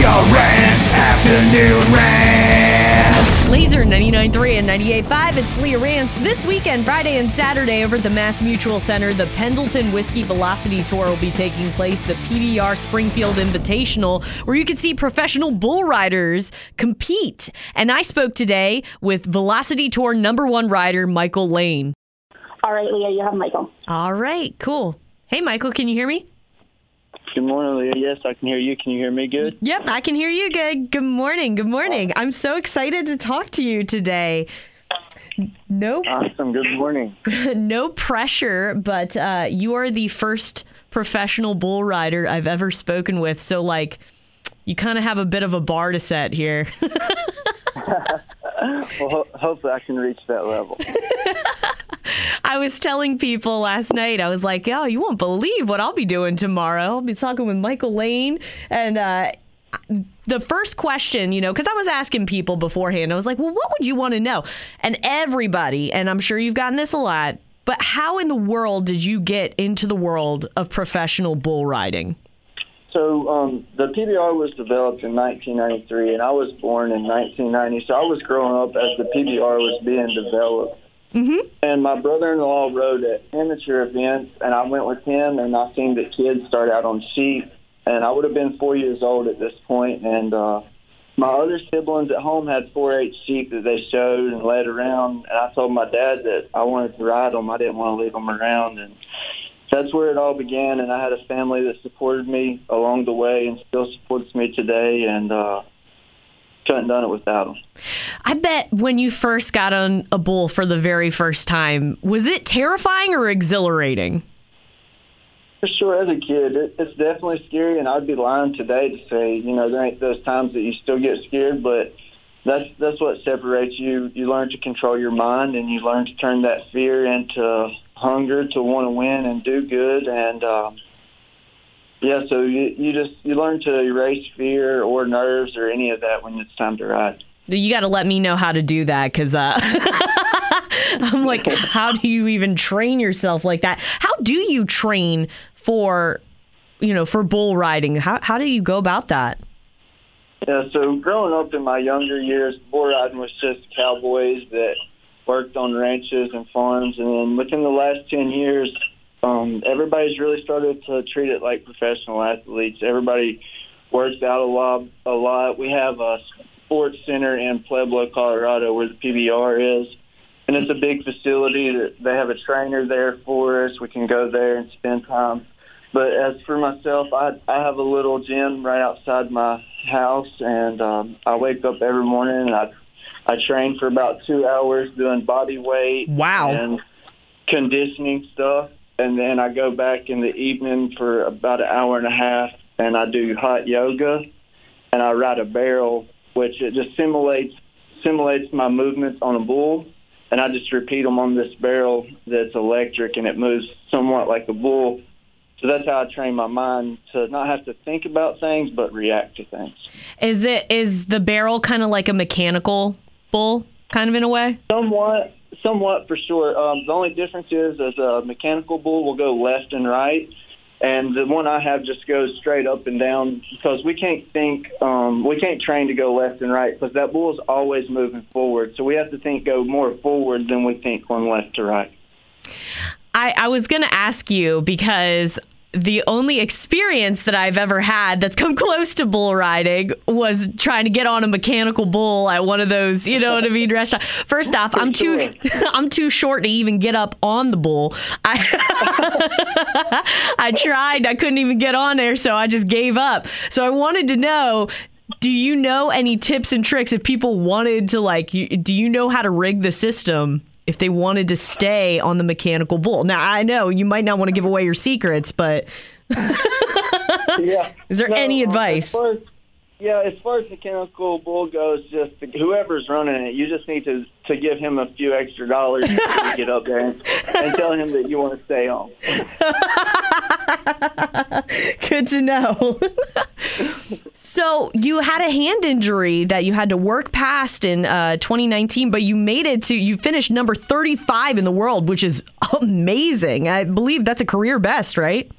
Leah Rants Afternoon Rants. Laser 99.3 and 98.5. It's Leah Rance. This weekend, Friday and Saturday, over at the MassMutual Center, the Pendleton Whiskey Velocity Tour will be taking place. The PBR Springfield Invitational, where you can see professional bull riders compete. And I spoke today with Velocity Tour number one rider Michael Lane. All right, Leah, you have Michael. All right, cool. Hey, Michael, can you hear me? Good morning, Leah. Yes, I can hear you. Can you hear me good? Yep, I can hear you good. Good morning. Good morning. I'm so excited to talk to you today. No, Awesome. Good morning. no pressure, but uh, you are the first professional bull rider I've ever spoken with. So, like, you kind of have a bit of a bar to set here. Well, ho- hopefully, I can reach that level. I was telling people last night, I was like, oh, you won't believe what I'll be doing tomorrow. I'll be talking with Michael Lane. And uh, the first question, you know, because I was asking people beforehand, I was like, well, what would you want to know? And everybody, and I'm sure you've gotten this a lot, but how in the world did you get into the world of professional bull riding? So, um, the PBR was developed in 1993, and I was born in 1990. So, I was growing up as the PBR was being developed. Mm-hmm. And my brother-in-law rode at amateur events, and I went with him, and I seen the kids start out on sheep, and I would have been four years old at this point, and uh, my other siblings at home had 4-H sheep that they showed and led around, and I told my dad that I wanted to ride them. I didn't want to leave them around, and that's where it all began. And I had a family that supported me along the way, and still supports me today, and uh, couldn't done it without them. I bet when you first got on a bull for the very first time, was it terrifying or exhilarating? For sure, as a kid, it, it's definitely scary, and I'd be lying today to say, you know, there ain't those times that you still get scared, but that's that's what separates you. You learn to control your mind, and you learn to turn that fear into hunger to want to win and do good, and um, yeah, so you you just you learn to erase fear or nerves or any of that when it's time to ride. You got to let me know how to do that because uh, I'm like, how do you even train yourself like that? How do you train for, you know, for bull riding? How how do you go about that? Yeah, so growing up in my younger years, bull riding was just cowboys that worked on ranches and farms, and then within the last ten years, um, everybody's really started to treat it like professional athletes. Everybody works out a lot. A lot. We have a sports center in Pueblo, Colorado, where the PBR is, and it's a big facility. That they have a trainer there for us. We can go there and spend time. But as for myself, I I have a little gym right outside my house, and um, I wake up every morning and I I train for about two hours doing body weight Wow. and conditioning stuff, and then I go back in the evening for about an hour and a half, and I do hot yoga, and I ride a barrel, which it just simulates simulates my movements on a bull, and I just repeat them on this barrel that's electric, and it moves somewhat like a bull. So that's how I train my mind to not have to think about things, but react to things. Is it is the barrel kind of like a mechanical bull, kind of in a way? Somewhat, somewhat for sure. Um, the only difference is, as a mechanical bull will go left and right, and the one I have just goes straight up and down because we can't think, um, we can't train to go left and right because that bull is always moving forward. So we have to think go more forward than we think going left to right. I, I was going to ask you because the only experience that I've ever had that's come close to bull riding was trying to get on a mechanical bull at one of those, you know what I mean, restaurant. First off, I'm too I'm too short to even get up on the bull. I I tried, I couldn't even get on there, so I just gave up. So I wanted to know do you know any tips and tricks if people wanted to like do you know how to rig the system if they wanted to stay on the mechanical bull. Now I know you might not want to give away your secrets, but yeah. Is there No, any advice? As far as, yeah, as far as mechanical bull goes, just whoever's running it, you just need to to give him a few extra dollars to get up there and, and tell him that you want to stay on. good to know. so you had a hand injury that you had to work past in uh, 2019, but you made it to you finished number 35 in the world, which is amazing. I believe that's a career best, right?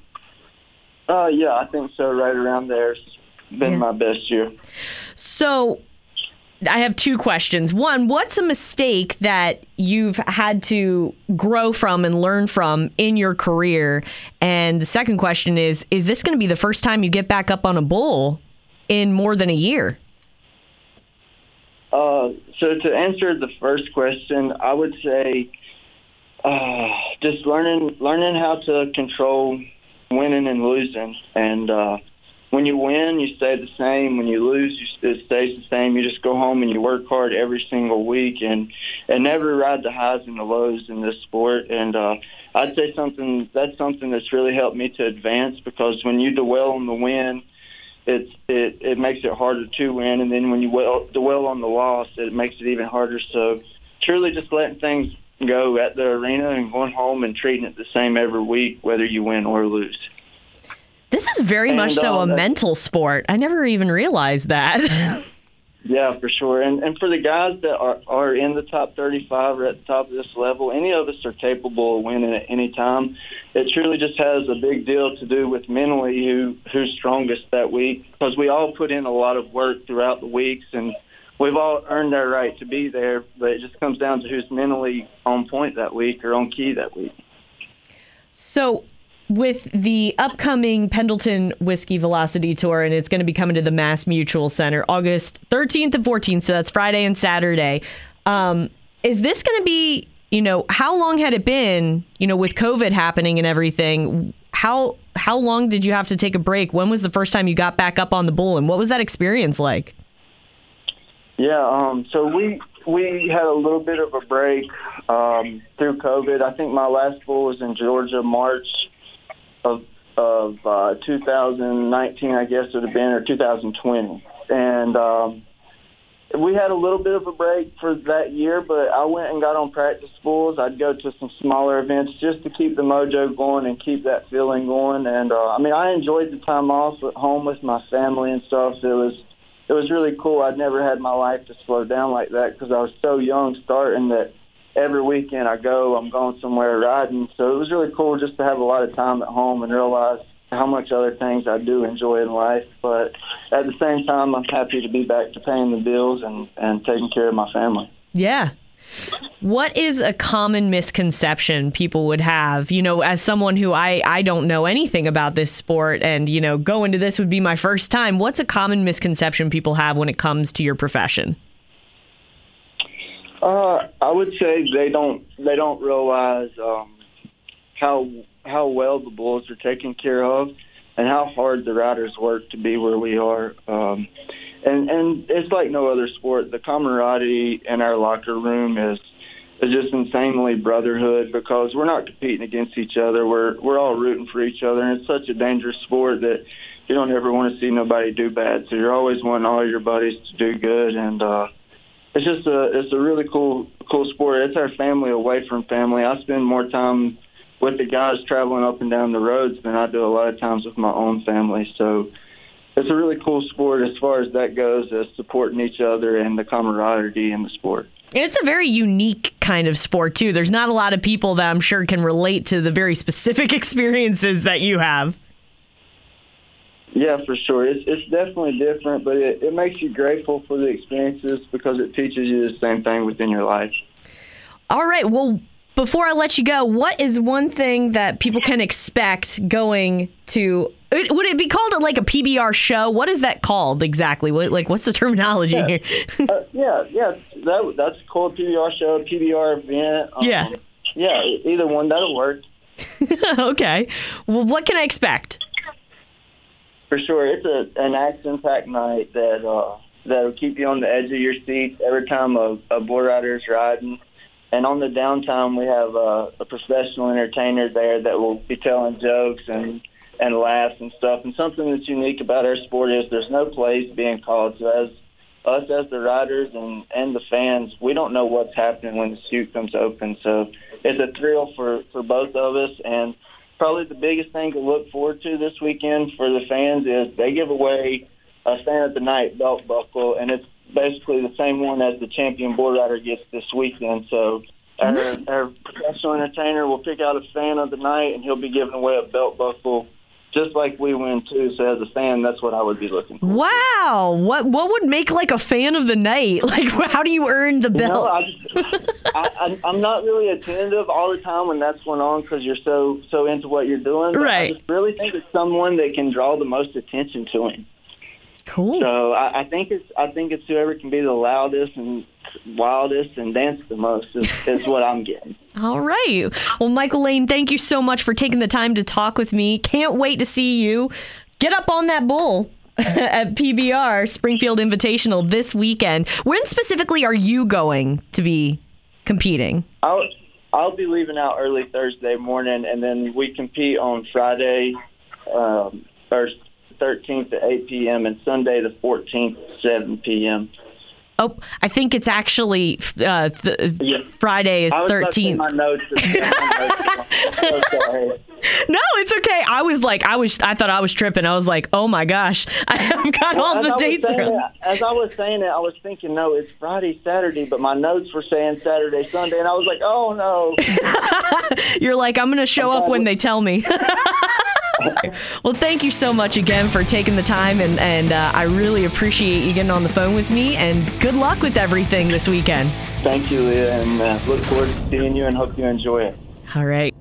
Uh, yeah, I think so. Right around there. Been Yeah. my best year. So I have two questions. One, what's a mistake that you've had to grow from and learn from in your career? And the second question is, is this going to be the first time you get back up on a bull in more than a year? Uh, so to answer the first question, I would say uh, just learning learning how to control winning and losing. And uh, when you win, you stay the same. When you lose, you, it stays the same. You just go home and you work hard every single week, and and never ride the highs and the lows in this sport. And uh, I'd say something that's something that's really helped me to advance because when you dwell on the win it's it it makes it harder to win, and then when you well, dwell on the loss, it makes it even harder. So, truly, just letting things go at the arena and going home and treating it the same every week, whether you win or lose. This is very much so uh, a mental sport. I never even realized that. Yeah, for sure. And and for the guys that are are in the top 35 or at the top of this level, any of us are capable of winning at any time. It truly just has a big deal to do with mentally who who's strongest that week because we all put in a lot of work throughout the weeks and we've all earned our right to be there, but it just comes down to who's mentally on point that week or on key that week. So, with the upcoming Pendleton Whiskey Velocity Tour, and it's going to be coming to the MassMutual Center August 13th and 14th, so that's Friday and Saturday. Um, is this going to be, you know, how long had it been, you know, with COVID happening and everything? How how long did you have to take a break? When was the first time you got back up on the bull, and what was that experience like? Yeah, um, so we we had a little bit of a break um, through COVID. I think my last bull was in Georgia, March of of uh, 2019, I guess it would have been, or 2020, and um, we had a little bit of a break for that year. But I went and got on practice bulls. I'd go to some smaller events just to keep the mojo going and keep that feeling going. And uh, I mean, I enjoyed the time off at home with my family and stuff. It was it was really cool. I'd never had my life to slow down like that because I was so young starting that every weekend I go, I'm going somewhere riding. So it was really cool just to have a lot of time at home and realize how much other things I do enjoy in life. But at the same time, I'm happy to be back to paying the bills and, and taking care of my family. Yeah. What is a common misconception people would have? You know, as someone who I, I don't know anything about this sport and, you know, going to this would be my first time. What's a common misconception people have when it comes to your profession? Uh, I would say they don't they don't realize um, how how well the bulls are taken care of and how hard the riders work to be where we are. Um, and and it's like no other sport. The camaraderie in our locker room is is just insanely brotherhood because we're not competing against each other. We're we're all rooting for each other, and it's such a dangerous sport that you don't ever want to see nobody do bad. So you're always wanting all your buddies to do good, and uh, it's just a it's a really cool cool sport. It's our family away from family. I spend more time with the guys traveling up and down the roads than I do a lot of times with my own family. So it's a really cool sport as far as that goes, as supporting each other and the camaraderie in the sport. And it's a very unique kind of sport, too. There's not a lot of people that I'm sure can relate to the very specific experiences that you have. Yeah, for sure. It's it's definitely different, but it, it makes you grateful for the experiences because it teaches you the same thing within your life. All right. Well, before I let you go, what is one thing that people can expect going to? it- Would it be called like a PBR show? What is that called exactly? What, like, what's the terminology Yeah. here? Uh, yeah, yeah, that that's called PBR show, PBR event. Um, Yeah. yeah, either one that'll work. okay. Well, what can I expect? For sure, it's a an action-packed night that uh, that'll keep you on the edge of your seat every time a, a bull rider is riding. And on the downtime, we have a, a professional entertainer there that will be telling jokes and and laughs and stuff. And something that's unique about our sport is there's no plays being called. So as us as the riders and and the fans, we don't know what's happening when the chute comes open. So it's a thrill for for both of us and probably the biggest thing to look forward to this weekend for the fans is they give away a fan of the night belt buckle, and it's basically the same one as the champion bull rider gets this weekend. So our, our professional entertainer will pick out a fan of the night, and he'll be giving away a belt buckle just like we win too. So as a fan, that's what I would be looking for. Wow. What what would make like a fan of the night? Like how do you earn the You belt? know, I, I, I'm not really attentive all the time when that's going on because you're so so into what you're doing. But Right. I just really think it's someone that can draw the most attention to him. Cool. So I, I think it's I think it's whoever can be the loudest and wildest and dance the most is, is what I'm getting. All right. Well, Michael Lane, thank you so much for taking the time to talk with me. Can't wait to see you get up on that bull at PBR Springfield Invitational this weekend. When specifically are you going to be competing? I'll I'll be leaving out early Thursday morning, and then we compete on Friday, um, first 13th at 8 p.m. and Sunday the 14th 7 p.m. Oh, I think it's actually uh, th- Yeah. Friday is I was about to say 13th. my notes. I'm so. No, it's okay. I was like, I was, I thought I was tripping. I was like, oh my gosh, I have got all the dates wrong. as I was saying it, I was thinking, no, it's Friday, Saturday, but my notes were saying Saturday, Sunday, and I was like, oh no. You're like, I'm going to show up when they tell me. Well, thank you so much again for taking the time, and, and uh, I really appreciate you getting on the phone with me. And good luck with everything this weekend. Thank you, Leah, and uh, look forward to seeing you and hope you enjoy it. All right.